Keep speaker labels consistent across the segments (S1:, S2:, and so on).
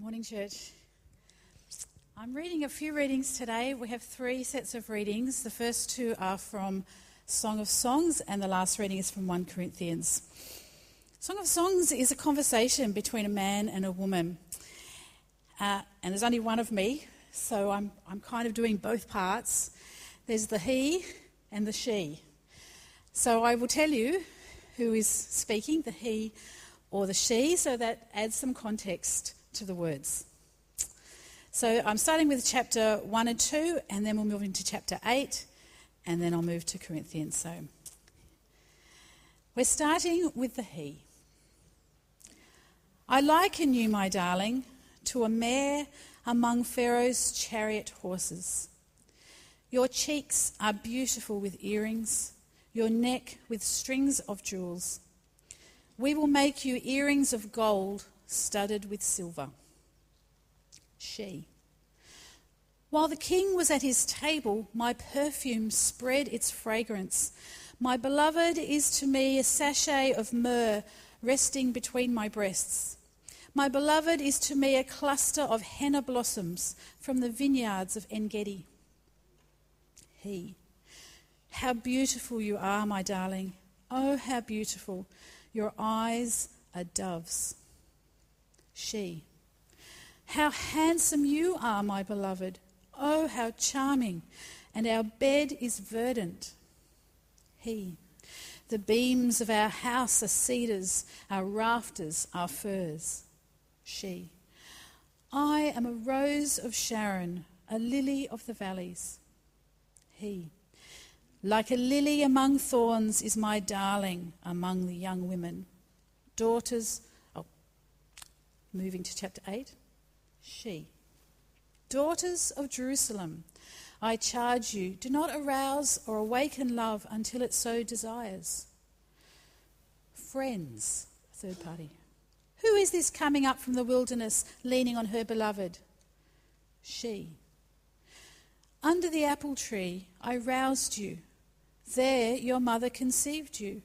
S1: Morning, church. I'm reading a few readings today. We have three sets of readings. The first two are from Song of Songs, and the last reading is from 1 Corinthians. Song of Songs is a conversation between a man and a woman. Uh, and there's only one of me, so I'm, I'm kind of doing both parts. There's the he and the she. So I will tell you who is speaking, the he or the she, so that adds some context to the words. So I'm starting with chapter 1 and 2, and then we'll move into chapter 8, and then I'll move to Corinthians. So we're starting with the he. I liken you, my darling, to a mare among Pharaoh's chariot horses. Your cheeks are beautiful with earrings, your neck with strings of jewels. We will make you earrings of gold studded with silver. She. While the king was at his table, my perfume spread its fragrance. My beloved is to me a sachet of myrrh resting between my breasts. My beloved is to me a cluster of henna blossoms from the vineyards of En Gedi. He. How beautiful you are, my darling. Oh, how beautiful. Your eyes are doves. She. How handsome you are, my beloved. Oh, how charming. And our bed is verdant. He. The beams of our house are cedars, our rafters are firs. She. I am a rose of Sharon, a lily of the valleys. He. Like a lily among thorns is my darling among the young women. Daughters, moving to chapter 8. She. Daughters of Jerusalem, I charge you, do not arouse or awaken love until it so desires. Friends, third party. Who is this coming up from the wilderness, leaning on her beloved? She. Under the apple tree I roused you there your mother conceived you.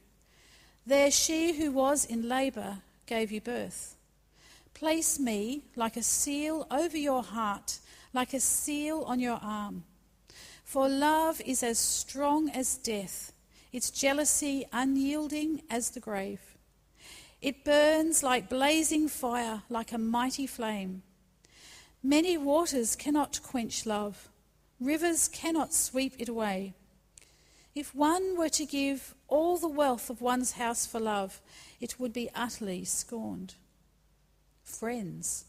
S1: There she who was in labour gave you birth. Place me like a seal over your heart, like a seal on your arm. For love is as strong as death, its jealousy unyielding as the grave. It burns like blazing fire, like a mighty flame. Many waters cannot quench love, rivers cannot sweep it away. If one were to give all the wealth of one's house for love, it would be utterly scorned. Friends,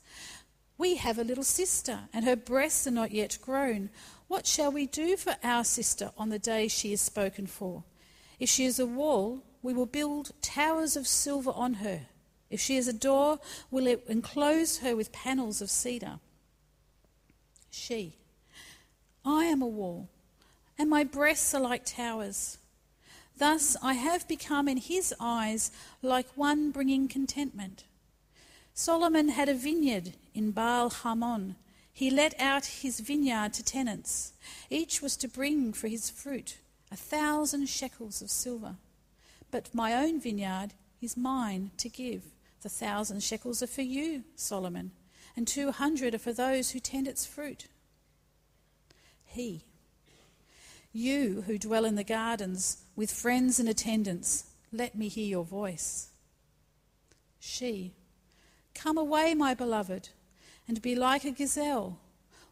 S1: we have a little sister, and her breasts are not yet grown. What shall we do for our sister on the day she is spoken for? If she is a wall, we will build towers of silver on her. If she is a door, we'll enclose her with panels of cedar. She, I am a wall and my breasts are like towers. Thus I have become in his eyes like one bringing contentment. Solomon had a vineyard in Baal Hamon. He let out his vineyard to tenants. Each was to bring for his fruit a thousand shekels of silver. But my own vineyard is mine to give. The thousand shekels are for you, Solomon, and two hundred are for those who tend its fruit. He, you who dwell in the gardens with friends and attendants, let me hear your voice. She, Come away, my beloved, and be like a gazelle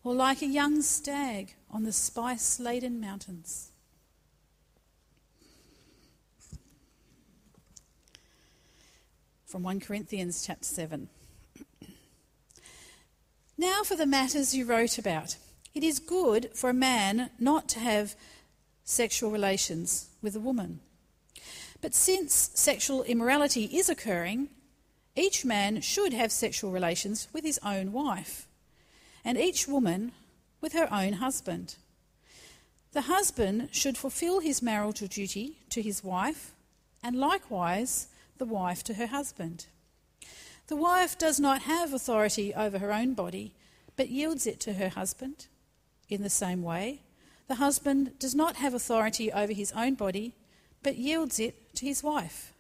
S1: or like a young stag on the spice laden mountains. From 1 Corinthians chapter 7. Now for the matters you wrote about. It is good for a man not to have sexual relations with a woman. But since sexual immorality is occurring, each man should have sexual relations with his own wife, and each woman with her own husband. The husband should fulfill his marital duty to his wife, and likewise the wife to her husband. The wife does not have authority over her own body, but yields it to her husband. In the same way, the husband does not have authority over his own body, but yields it to his wife.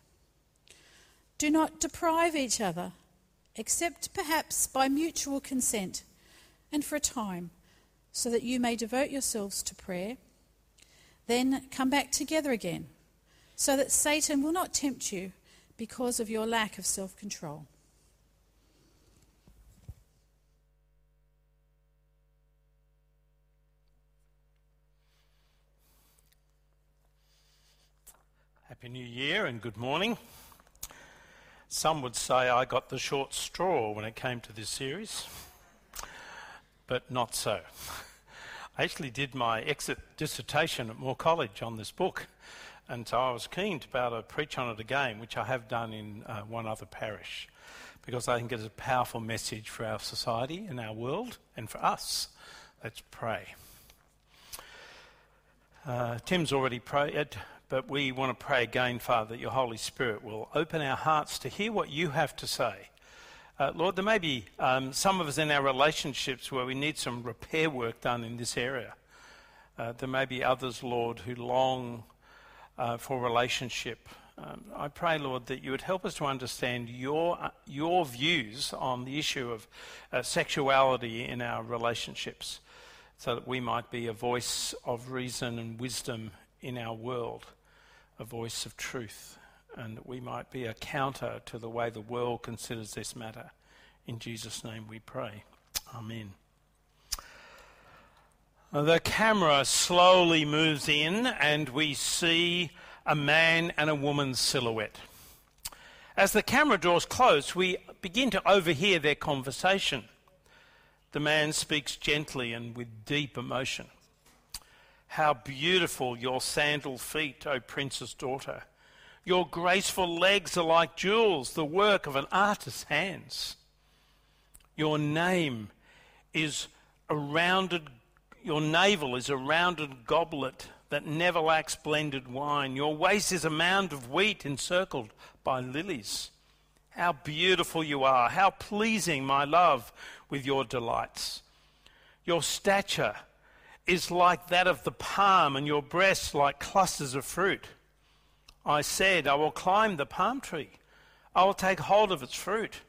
S1: Do not deprive each other, except perhaps by mutual consent and for a time, so that you may devote yourselves to prayer. Then come back together again, so that Satan will not tempt you because of your lack of self control.
S2: Happy New Year and good morning. Some would say I got the short straw when it came to this series, but not so. I actually did my exit dissertation at Moore College on this book, and so I was keen to be able to preach on it again, which I have done in uh, one other parish, because I think it's a powerful message for our society and our world and for us. Let's pray. Uh, Tim's already prayed, but we want to pray again, Father, that your Holy Spirit will open our hearts to hear what you have to say. Uh, Lord, there may be um, some of us in our relationships where we need some repair work done in this area. Uh, there may be others, Lord, who long uh, for relationship. Um, I pray, Lord, that you would help us to understand your, uh, your views on the issue of uh, sexuality in our relationships so that we might be a voice of reason and wisdom in our world a voice of truth, and that we might be a counter to the way the world considers this matter. In Jesus' name we pray. Amen. Uh, the camera slowly moves in, and we see a man and a woman's silhouette. As the camera draws close, we begin to overhear their conversation. The man speaks gently and with deep emotion. How beautiful your sandal feet, O princess daughter! Your graceful legs are like jewels, the work of an artist's hands. Your name is a rounded, your navel is a rounded goblet that never lacks blended wine. Your waist is a mound of wheat encircled by lilies. How beautiful you are, how pleasing, my love, with your delights. Your stature is like that of the palm, and your breasts like clusters of fruit. I said, I will climb the palm tree, I will take hold of its fruit.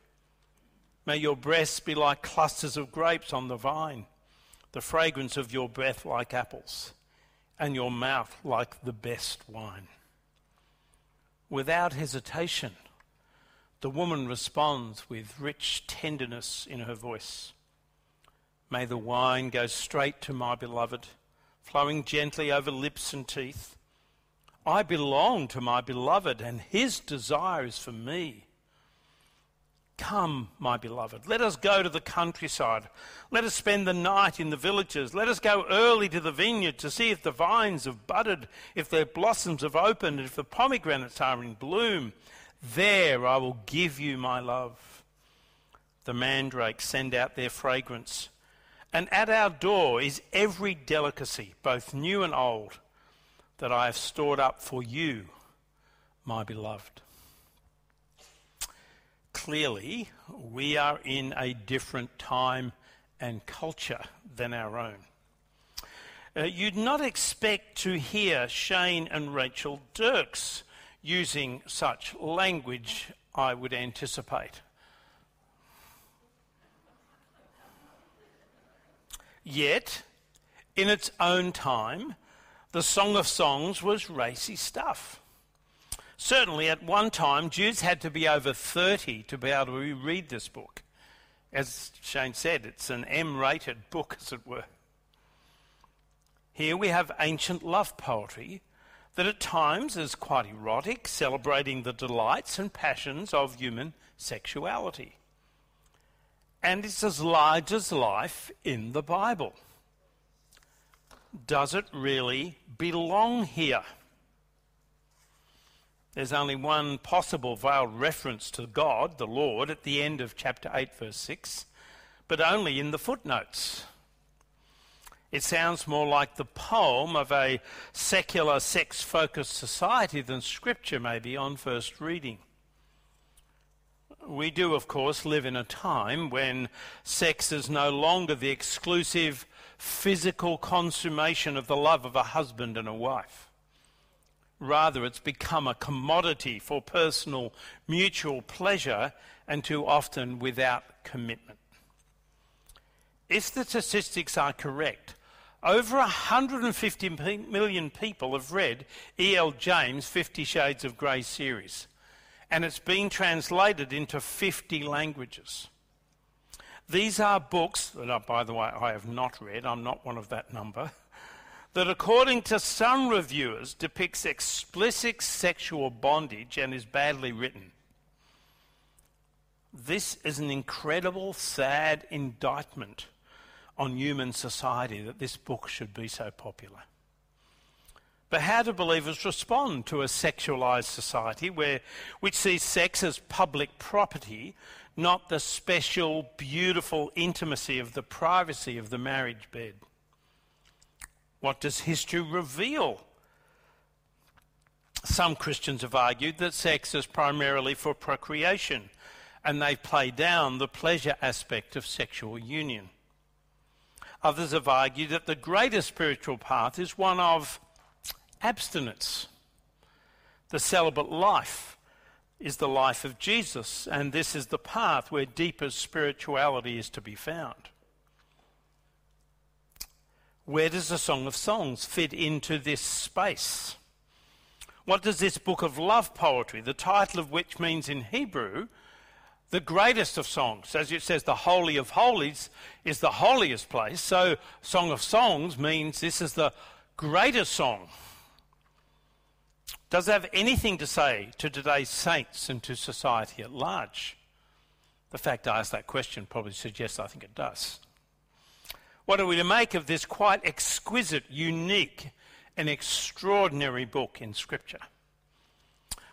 S2: May your breasts be like clusters of grapes on the vine, the fragrance of your breath like apples, and your mouth like the best wine. Without hesitation, the woman responds with rich tenderness in her voice. May the wine go straight to my beloved, flowing gently over lips and teeth. I belong to my beloved, and his desire is for me. Come, my beloved, let us go to the countryside. Let us spend the night in the villages. Let us go early to the vineyard to see if the vines have budded, if their blossoms have opened, if the pomegranates are in bloom. There I will give you my love. The mandrakes send out their fragrance. And at our door is every delicacy, both new and old, that I have stored up for you, my beloved. Clearly, we are in a different time and culture than our own. Uh, you'd not expect to hear Shane and Rachel Dirks using such language, I would anticipate. Yet, in its own time, the Song of Songs was racy stuff. Certainly, at one time, Jews had to be over 30 to be able to read this book. As Shane said, it's an M rated book, as it were. Here we have ancient love poetry that at times is quite erotic, celebrating the delights and passions of human sexuality and it's as large as life in the Bible. Does it really belong here? There's only one possible veiled reference to God, the Lord, at the end of chapter 8, verse 6, but only in the footnotes. It sounds more like the poem of a secular, sex focused society than scripture, maybe, on first reading. We do, of course, live in a time when sex is no longer the exclusive physical consummation of the love of a husband and a wife. Rather, it's become a commodity for personal mutual pleasure and too often without commitment. If the statistics are correct, over 150 million people have read E.L. James' Fifty Shades of Grey series, and it's been translated into 50 languages. These are books that, oh, by the way, I have not read, I'm not one of that number, that according to some reviewers depicts explicit sexual bondage and is badly written. This is an incredible, sad indictment on human society that this book should be so popular. But how do believers respond to a sexualized society where, which sees sex as public property, not the special, beautiful intimacy of the privacy of the marriage bed? What does history reveal? Some Christians have argued that sex is primarily for procreation, and they play down the pleasure aspect of sexual union. Others have argued that the greater spiritual path is one of abstinence. The celibate life is the life of Jesus, and this is the path where deeper spirituality is to be found. Where does the Song of Songs fit into this space? What does this book of love poetry, the title of which means in Hebrew the greatest of songs. As it says, the Holy of Holies is the holiest place. So, Song of Songs means this is the greatest song. Does it have anything to say to today's saints and to society at large? The fact I ask that question probably suggests I think it does. What are we to make of this quite exquisite, unique, and extraordinary book in Scripture?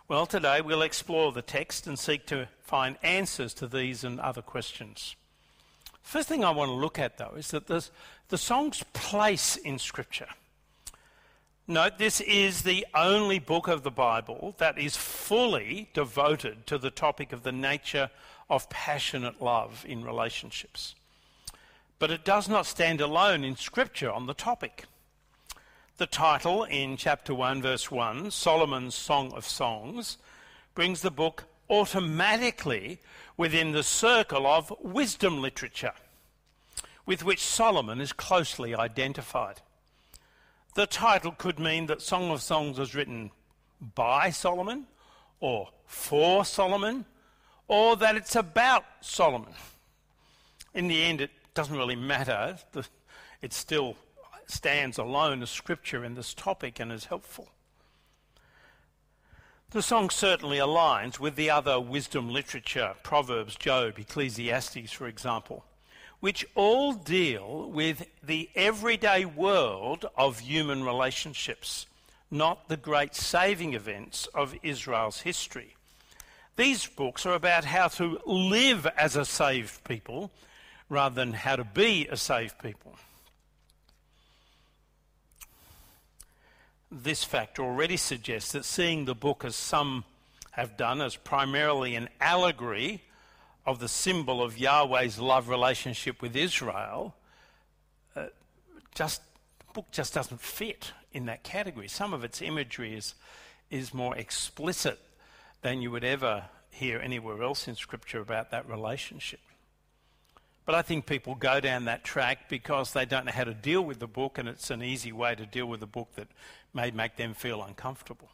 S2: Well, today we'll explore the text and seek to find answers to these and other questions. First thing I want to look at, though, is that the song's place in Scripture. Note, this is the only book of the Bible that is fully devoted to the topic of the nature of passionate love in relationships. But it does not stand alone in Scripture on the topic. The title in chapter 1, verse 1, Solomon's Song of Songs, brings the book automatically within the circle of wisdom literature with which Solomon is closely identified. The title could mean that Song of Songs was written by Solomon or for Solomon or that it's about Solomon. In the end, it doesn't really matter. It still stands alone as scripture in this topic and is helpful. The song certainly aligns with the other wisdom literature, Proverbs, Job, Ecclesiastes, for example, which all deal with the everyday world of human relationships, not the great saving events of Israel's history. These books are about how to live as a saved people rather than how to be a saved people. this fact already suggests that seeing the book as some have done as primarily an allegory of the symbol of Yahweh's love relationship with Israel, uh, just the book just doesn't fit in that category. Some of its imagery is is more explicit than you would ever hear anywhere else in Scripture about that relationship. But I think people go down that track because they don't know how to deal with the book, and it's an easy way to deal with a book that may make them feel uncomfortable.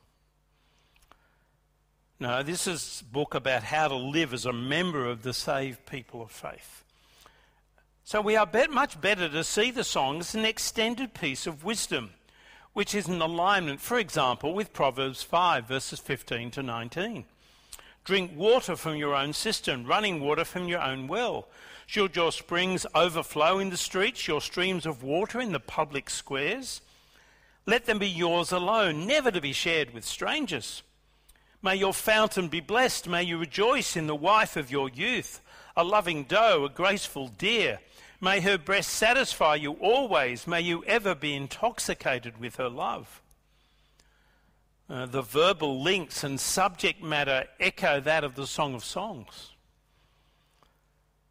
S2: No, this is a book about how to live as a member of the saved people of faith. So we are bet much better to see the song as an extended piece of wisdom, which is in alignment, for example, with Proverbs 5, verses 15 to 19. Drink water from your own cistern, running water from your own well. Should your springs overflow in the streets, your streams of water in the public squares? Let them be yours alone, never to be shared with strangers. May your fountain be blessed. May you rejoice in the wife of your youth, a loving doe, a graceful deer. May her breast satisfy you always. May you ever be intoxicated with her love. Uh, the verbal links and subject matter echo that of the Song of Songs.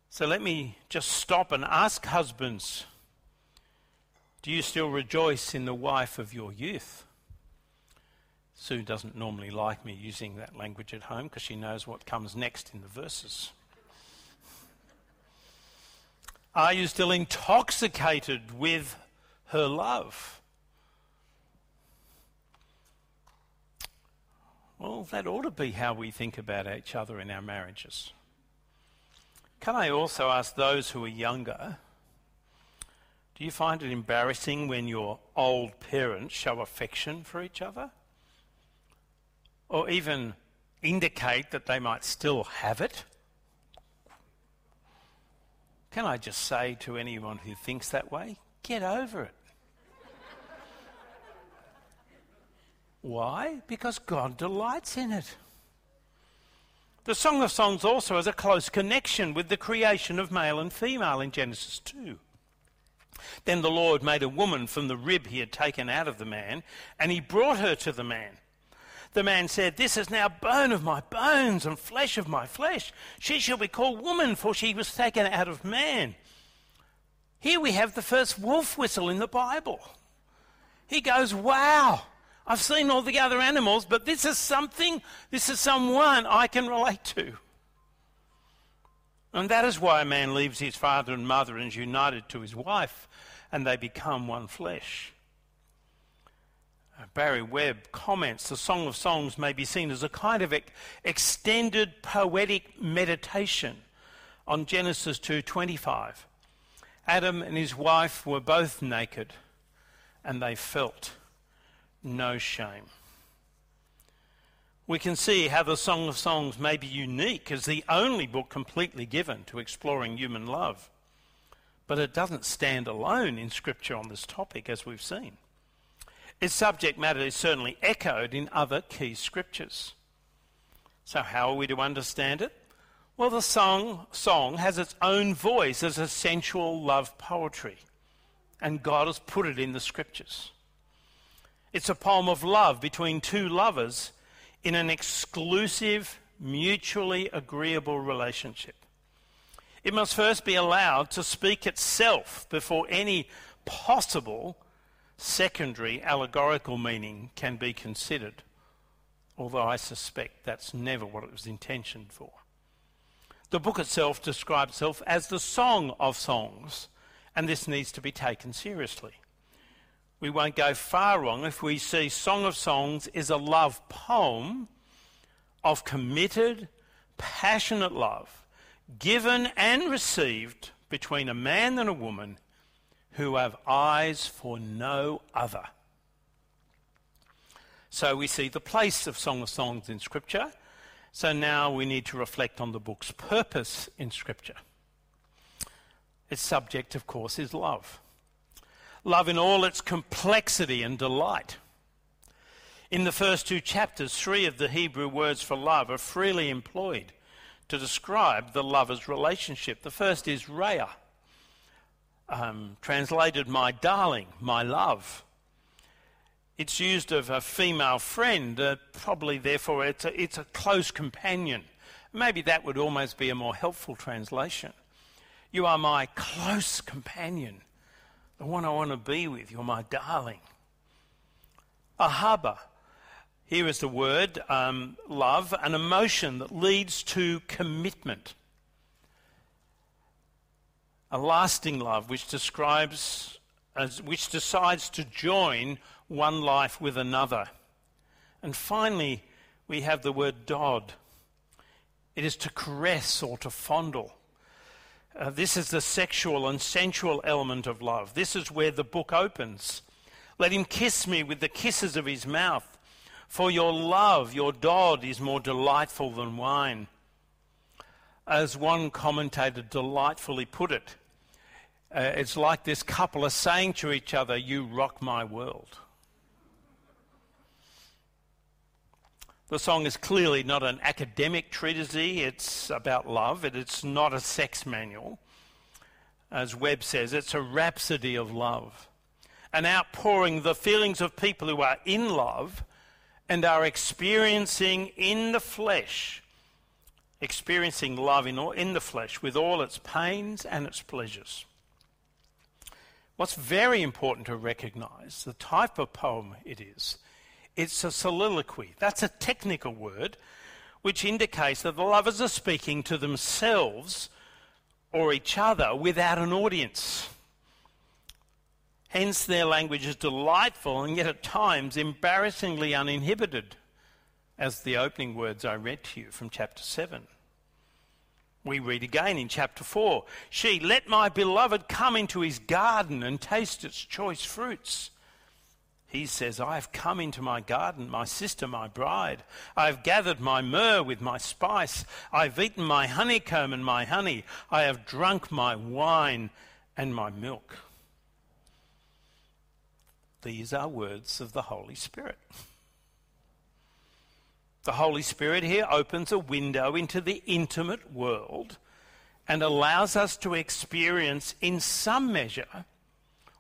S2: So let me just stop and ask husbands do you still rejoice in the wife of your youth? Sue doesn't normally like me using that language at home because she knows what comes next in the verses. Are you still intoxicated with her love? Well, that ought to be how we think about each other in our marriages. Can I also ask those who are younger do you find it embarrassing when your old parents show affection for each other? Or even indicate that they might still have it? Can I just say to anyone who thinks that way, get over it? Why? Because God delights in it. The Song of Songs also has a close connection with the creation of male and female in Genesis 2. Then the Lord made a woman from the rib he had taken out of the man, and he brought her to the man. The man said, This is now bone of my bones and flesh of my flesh. She shall be called woman, for she was taken out of man. Here we have the first wolf whistle in the Bible. He goes, Wow, I've seen all the other animals, but this is something, this is someone I can relate to. And that is why a man leaves his father and mother and is united to his wife, and they become one flesh. Barry Webb comments the Song of Songs may be seen as a kind of extended poetic meditation on Genesis 2:25. Adam and his wife were both naked and they felt no shame we can see how the Song of Songs may be unique as the only book completely given to exploring human love. But it doesn't stand alone in Scripture on this topic, as we've seen. Its subject matter is certainly echoed in other key Scriptures. So, how are we to understand it? Well, the song, song has its own voice as a sensual love poetry, and God has put it in the Scriptures. It's a poem of love between two lovers in an exclusive, mutually agreeable relationship. It must first be allowed to speak itself before any possible secondary allegorical meaning can be considered, although I suspect that's never what it was intentioned for. The book itself describes itself as the Song of Songs, and this needs to be taken seriously. We won't go far wrong if we see Song of Songs is a love poem of committed, passionate love, given and received between a man and a woman who have eyes for no other. So we see the place of Song of Songs in Scripture. So now we need to reflect on the book's purpose in Scripture. Its subject, of course, is love love in all its complexity and delight. In the first two chapters, three of the Hebrew words for love are freely employed to describe the lover's relationship. The first is Raya, um, translated my darling, my love. It's used of a female friend, uh, probably therefore it's a, it's a close companion. Maybe that would almost be a more helpful translation. You are my close companion the one I want to be with. You're my darling. Ahaba. Here is the word um, love, an emotion that leads to commitment. A lasting love which describes, as, which decides to join one life with another. And finally, we have the word dod. It is to caress or to fondle. Uh, this is the sexual and sensual element of love. This is where the book opens. Let him kiss me with the kisses of his mouth, for your love, your dod, is more delightful than wine. As one commentator delightfully put it, uh, it's like this couple are saying to each other, You rock my world. The song is clearly not an academic treatise, it's about love, it's not a sex manual. As Webb says, it's a rhapsody of love, an outpouring the feelings of people who are in love and are experiencing in the flesh, experiencing love in, all, in the flesh with all its pains and its pleasures. What's very important to recognize, the type of poem it is, It's a soliloquy. That's a technical word which indicates that the lovers are speaking to themselves or each other without an audience. Hence, their language is delightful and yet at times embarrassingly uninhibited, as the opening words I read to you from chapter 7. We read again in chapter 4 She, let my beloved come into his garden and taste its choice fruits. He says, I have come into my garden, my sister, my bride. I have gathered my myrrh with my spice. I have eaten my honeycomb and my honey. I have drunk my wine and my milk. These are words of the Holy Spirit. The Holy Spirit here opens a window into the intimate world and allows us to experience, in some measure,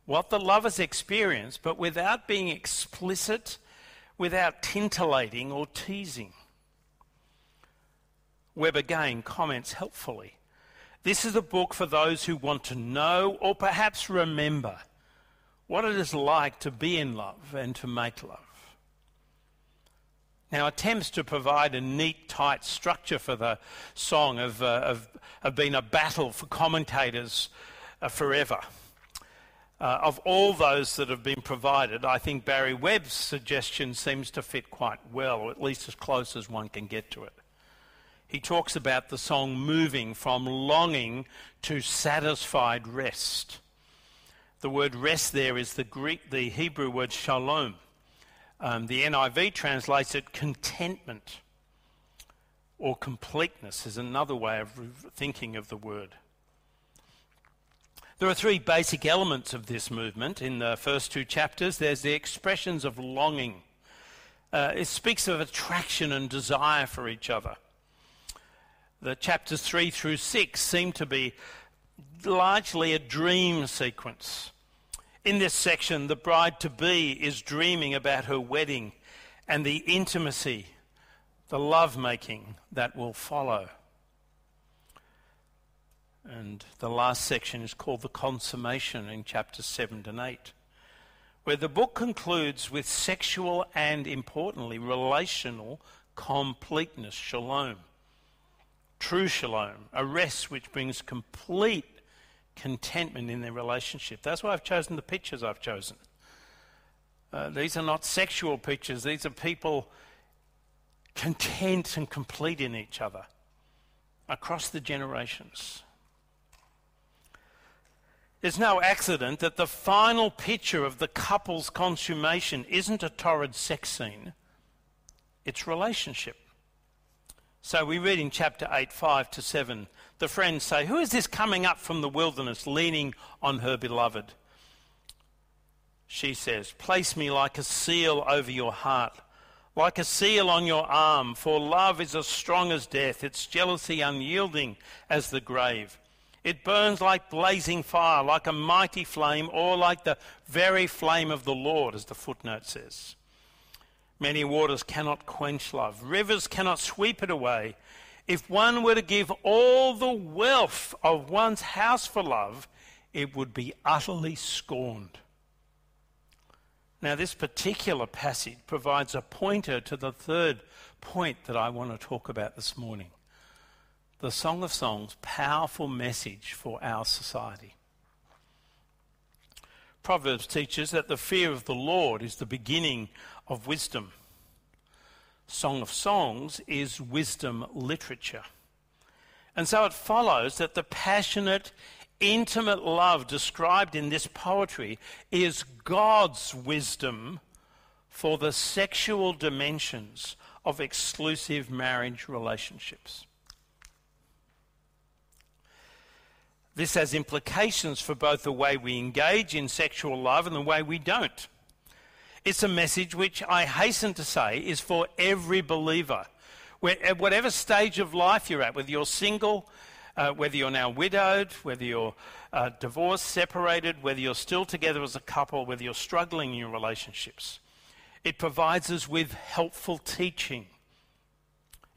S2: what the lovers experience, but without being explicit, without tintillating or teasing. Webb again comments helpfully. This is a book for those who want to know or perhaps remember what it is like to be in love and to make love. Now, attempts to provide a neat, tight structure for the song have, uh, have, have been a battle for commentators uh, forever. Uh, of all those that have been provided, I think Barry Webb's suggestion seems to fit quite well, or at least as close as one can get to it. He talks about the song moving from longing to satisfied rest. The word rest there is the Greek, the Hebrew word shalom. Um, the NIV translates it contentment or completeness is another way of thinking of the word. There are three basic elements of this movement in the first two chapters. There's the expressions of longing. Uh, it speaks of attraction and desire for each other. The chapters 3 through 6 seem to be largely a dream sequence. In this section, the bride to be is dreaming about her wedding and the intimacy, the lovemaking that will follow. And the last section is called the consummation in chapters 7 and 8, where the book concludes with sexual and, importantly, relational completeness, shalom. True shalom, a rest which brings complete contentment in their relationship. That's why I've chosen the pictures I've chosen. Uh, these are not sexual pictures, these are people content and complete in each other across the generations. It's no accident that the final picture of the couple's consummation isn't a torrid sex scene, it's relationship. So we read in chapter 8, 5 to 7, the friends say, Who is this coming up from the wilderness, leaning on her beloved? She says, Place me like a seal over your heart, like a seal on your arm, for love is as strong as death, its jealousy unyielding as the grave. It burns like blazing fire, like a mighty flame, or like the very flame of the Lord, as the footnote says. Many waters cannot quench love, rivers cannot sweep it away. If one were to give all the wealth of one's house for love, it would be utterly scorned. Now, this particular passage provides a pointer to the third point that I want to talk about this morning the Song of Songs' powerful message for our society. Proverbs teaches that the fear of the Lord is the beginning of wisdom. Song of Songs is wisdom literature. And so it follows that the passionate, intimate love described in this poetry is God's wisdom for the sexual dimensions of exclusive marriage relationships. This has implications for both the way we engage in sexual love and the way we don't. It's a message which I hasten to say is for every believer. At whatever stage of life you're at, whether you're single, uh, whether you're now widowed, whether you're uh, divorced, separated, whether you're still together as a couple, whether you're struggling in your relationships. It provides us with helpful teaching.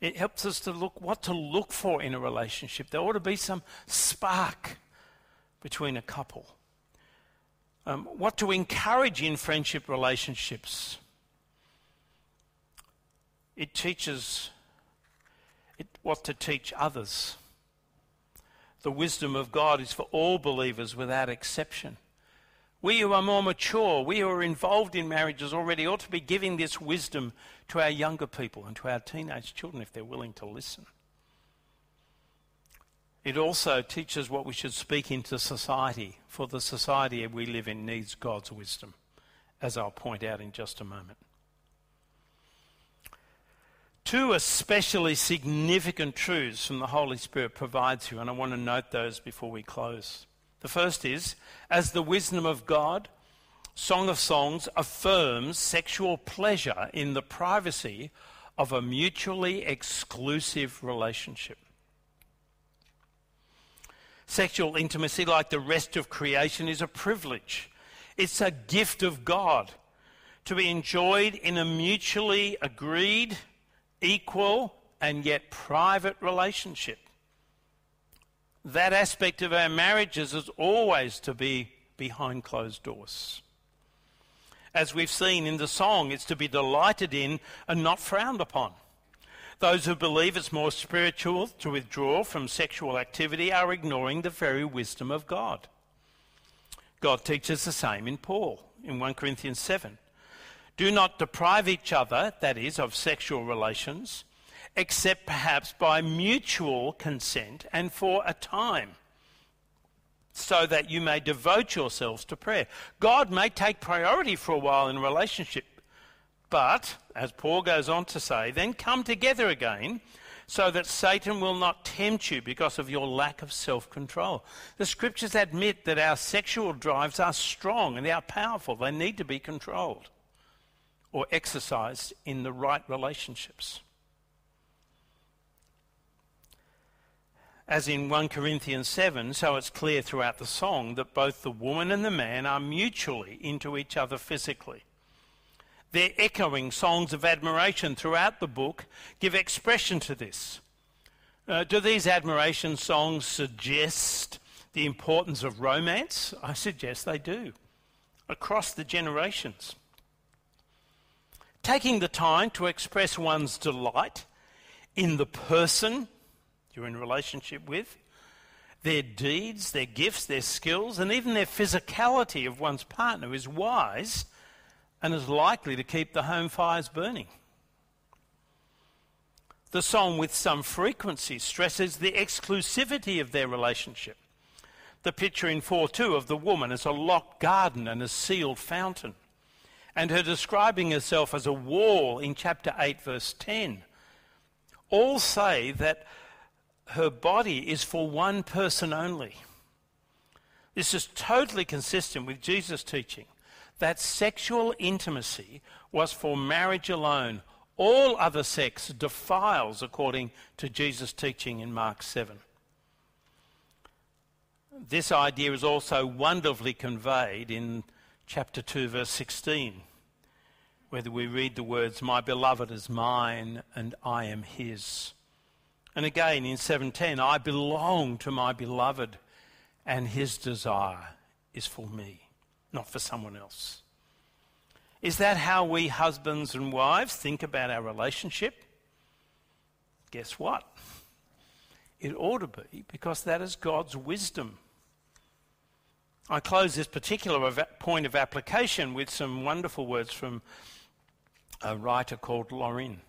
S2: It helps us to look what to look for in a relationship. There ought to be some spark between a couple. Um, what to encourage in friendship relationships. it teaches it, what to teach others. The wisdom of God is for all believers without exception. We who are more mature, we who are involved in marriages already, ought to be giving this wisdom to our younger people and to our teenage children if they're willing to listen. It also teaches what we should speak into society, for the society we live in needs God's wisdom, as I'll point out in just a moment. Two especially significant truths from the Holy Spirit provides you, and I want to note those before we close. The first is, as the wisdom of God, Song of Songs affirms sexual pleasure in the privacy of a mutually exclusive relationship. Sexual intimacy, like the rest of creation, is a privilege. It's a gift of God to be enjoyed in a mutually agreed, equal, and yet private relationship that aspect of our marriages is always to be behind closed doors. As we've seen in the song, it's to be delighted in and not frowned upon. Those who believe it's more spiritual to withdraw from sexual activity are ignoring the very wisdom of God. God teaches the same in Paul in 1 Corinthians 7. Do not deprive each other, that is, of sexual relations except perhaps by mutual consent and for a time, so that you may devote yourselves to prayer. God may take priority for a while in relationship, but, as Paul goes on to say, then come together again so that Satan will not tempt you because of your lack of self control. The scriptures admit that our sexual drives are strong and they are powerful. They need to be controlled or exercised in the right relationships. as in 1 Corinthians 7, so it's clear throughout the song that both the woman and the man are mutually into each other physically. Their echoing songs of admiration throughout the book give expression to this. Uh, do these admiration songs suggest the importance of romance? I suggest they do, across the generations. Taking the time to express one's delight in the person you're in relationship with, their deeds, their gifts, their skills, and even their physicality of one's partner is wise and is likely to keep the home fires burning. The song, with some frequency, stresses the exclusivity of their relationship. The picture in 4 2 of the woman as a locked garden and a sealed fountain, and her describing herself as a wall in chapter 8, verse 10, all say that her body is for one person only. This is totally consistent with Jesus' teaching that sexual intimacy was for marriage alone. All other sex defiles, according to Jesus' teaching in Mark 7. This idea is also wonderfully conveyed in chapter 2, verse 16, where we read the words, My beloved is mine and I am his. And again in 7:10, I belong to my beloved and his desire is for me, not for someone else. Is that how we husbands and wives think about our relationship? Guess what? It ought to be because that is God's wisdom. I close this particular point of application with some wonderful words from a writer called Lorin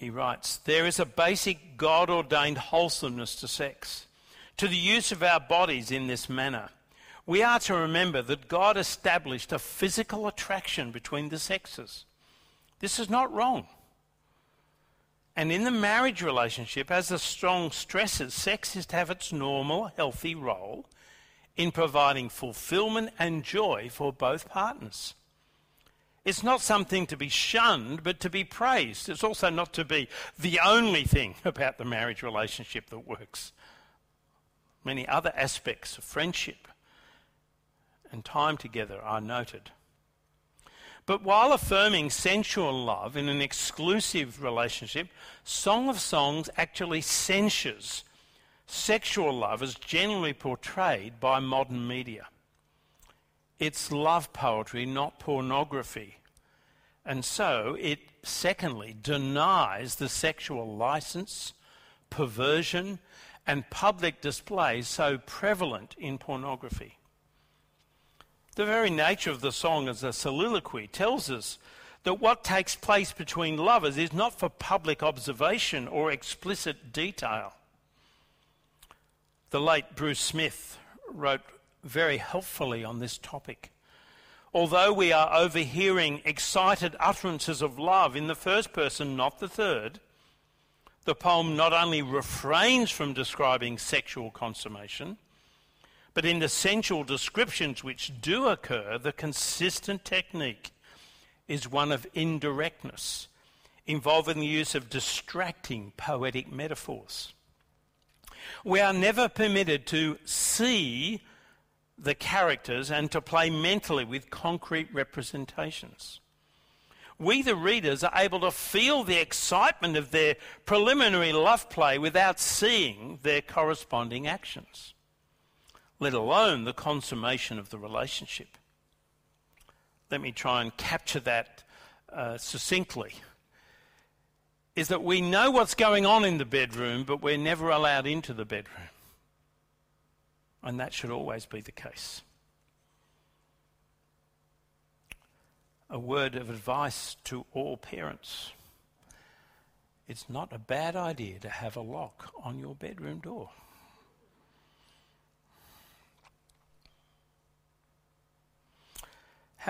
S2: he writes, There is a basic God ordained wholesomeness to sex, to the use of our bodies in this manner. We are to remember that God established a physical attraction between the sexes. This is not wrong. And in the marriage relationship, as the strong stresses, sex is to have its normal, healthy role in providing fulfillment and joy for both partners. It's not something to be shunned, but to be praised. It's also not to be the only thing about the marriage relationship that works. Many other aspects of friendship and time together are noted. But while affirming sensual love in an exclusive relationship, Song of Songs actually censures sexual love as generally portrayed by modern media. It's love poetry, not pornography. And so it, secondly, denies the sexual license, perversion, and public display so prevalent in pornography. The very nature of the song as a soliloquy tells us that what takes place between lovers is not for public observation or explicit detail. The late Bruce Smith wrote very helpfully on this topic. Although we are overhearing excited utterances of love in the first person, not the third, the poem not only refrains from describing sexual consummation, but in the sensual descriptions which do occur, the consistent technique is one of indirectness, involving the use of distracting poetic metaphors. We are never permitted to see the characters and to play mentally with concrete representations. We, the readers, are able to feel the excitement of their preliminary love play without seeing their corresponding actions, let alone the consummation of the relationship. Let me try and capture that uh, succinctly. Is that we know what's going on in the bedroom, but we're never allowed into the bedroom. And that should always be the case. A word of advice to all parents. It's not a bad idea to have a lock on your bedroom door.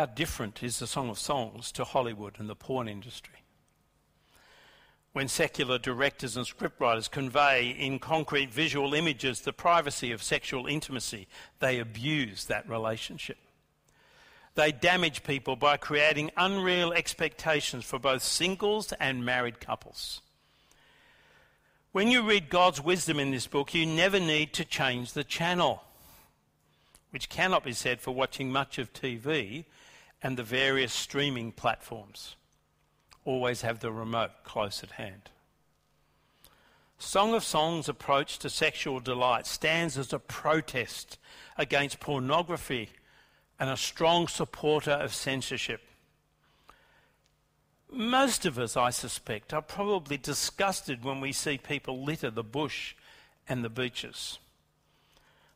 S2: How different is the Song of Songs to Hollywood and the porn industry? when secular directors and scriptwriters convey in concrete visual images the privacy of sexual intimacy, they abuse that relationship. They damage people by creating unreal expectations for both singles and married couples. When you read God's wisdom in this book, you never need to change the channel, which cannot be said for watching much of TV and the various streaming platforms always have the remote close at hand. Song of Songs' approach to sexual delight stands as a protest against pornography and a strong supporter of censorship. Most of us, I suspect, are probably disgusted when we see people litter the bush and the beaches.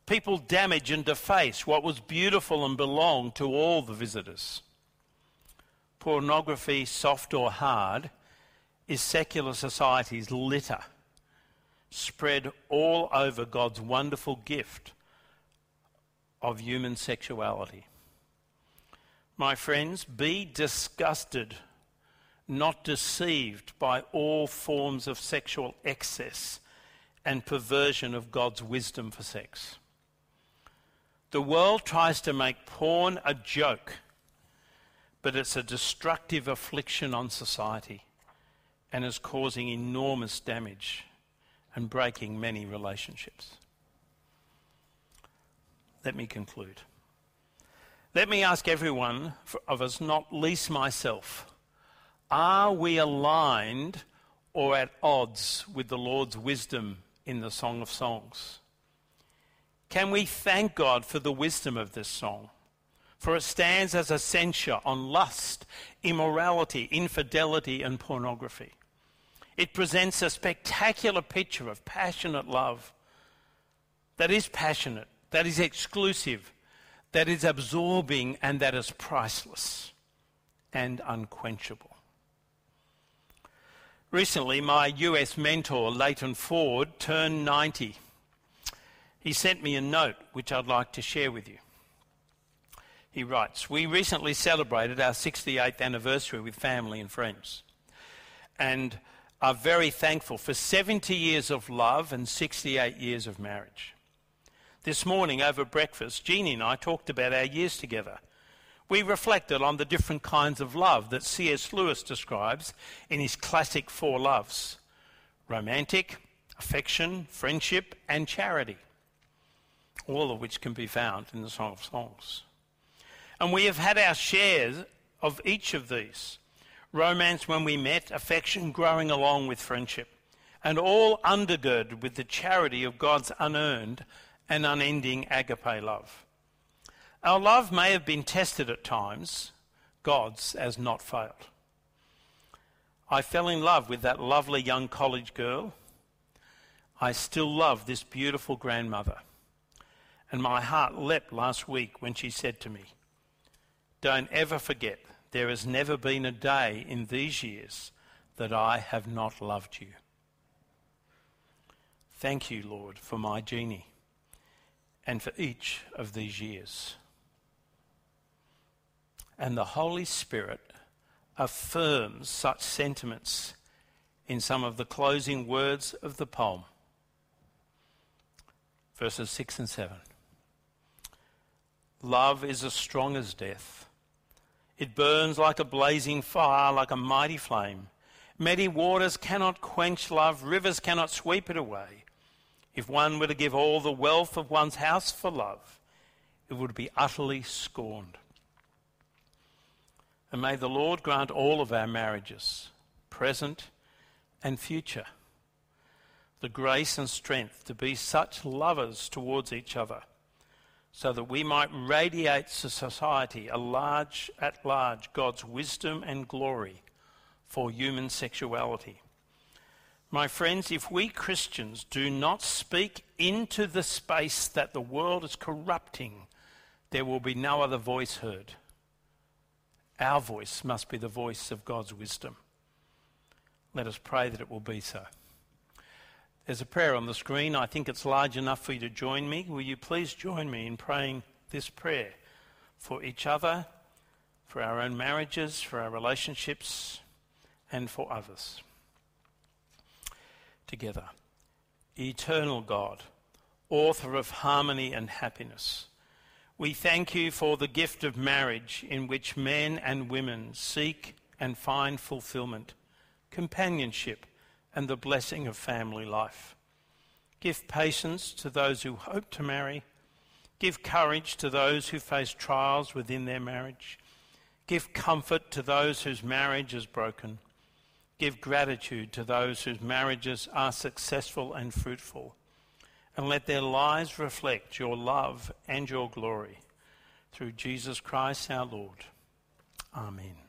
S2: People damage and deface what was beautiful and belonged to all the visitors pornography, soft or hard, is secular society's litter spread all over God's wonderful gift of human sexuality. My friends, be disgusted, not deceived by all forms of sexual excess and perversion of God's wisdom for sex. The world tries to make porn a joke but it's a destructive affliction on society and is causing enormous damage and breaking many relationships. Let me conclude. Let me ask everyone of us, not least myself, are we aligned or at odds with the Lord's wisdom in the Song of Songs? Can we thank God for the wisdom of this song? for it stands as a censure on lust, immorality, infidelity, and pornography. It presents a spectacular picture of passionate love that is passionate, that is exclusive, that is absorbing, and that is priceless and unquenchable. Recently, my US mentor, Leighton Ford, turned 90. He sent me a note which I'd like to share with you. He writes, We recently celebrated our 68th anniversary with family and friends and are very thankful for 70 years of love and 68 years of marriage. This morning over breakfast, Jeannie and I talked about our years together. We reflected on the different kinds of love that C.S. Lewis describes in his classic Four Loves romantic, affection, friendship, and charity, all of which can be found in the Song of Songs. And we have had our shares of each of these romance when we met, affection growing along with friendship, and all undergirded with the charity of God's unearned and unending agape love. Our love may have been tested at times, God's has not failed. I fell in love with that lovely young college girl. I still love this beautiful grandmother. And my heart leapt last week when she said to me, Don't ever forget, there has never been a day in these years that I have not loved you. Thank you, Lord, for my Jeannie and for each of these years. And the Holy Spirit affirms such sentiments in some of the closing words of the poem, verses 6 and 7. Love is as strong as death. It burns like a blazing fire, like a mighty flame. Many waters cannot quench love, rivers cannot sweep it away. If one were to give all the wealth of one's house for love, it would be utterly scorned. And may the Lord grant all of our marriages, present and future, the grace and strength to be such lovers towards each other, so that we might radiate to society a large, at large God's wisdom and glory for human sexuality. My friends, if we Christians do not speak into the space that the world is corrupting, there will be no other voice heard. Our voice must be the voice of God's wisdom. Let us pray that it will be so. There's a prayer on the screen. I think it's large enough for you to join me. Will you please join me in praying this prayer for each other, for our own marriages, for our relationships, and for others? Together. Eternal God, author of harmony and happiness we thank you for the gift of marriage in which men and women seek and find fulfillment, companionship, and the blessing of family life. Give patience to those who hope to marry. Give courage to those who face trials within their marriage. Give comfort to those whose marriage is broken. Give gratitude to those whose marriages are successful and fruitful and let their lives reflect your love and your glory. Through Jesus Christ our Lord. Amen.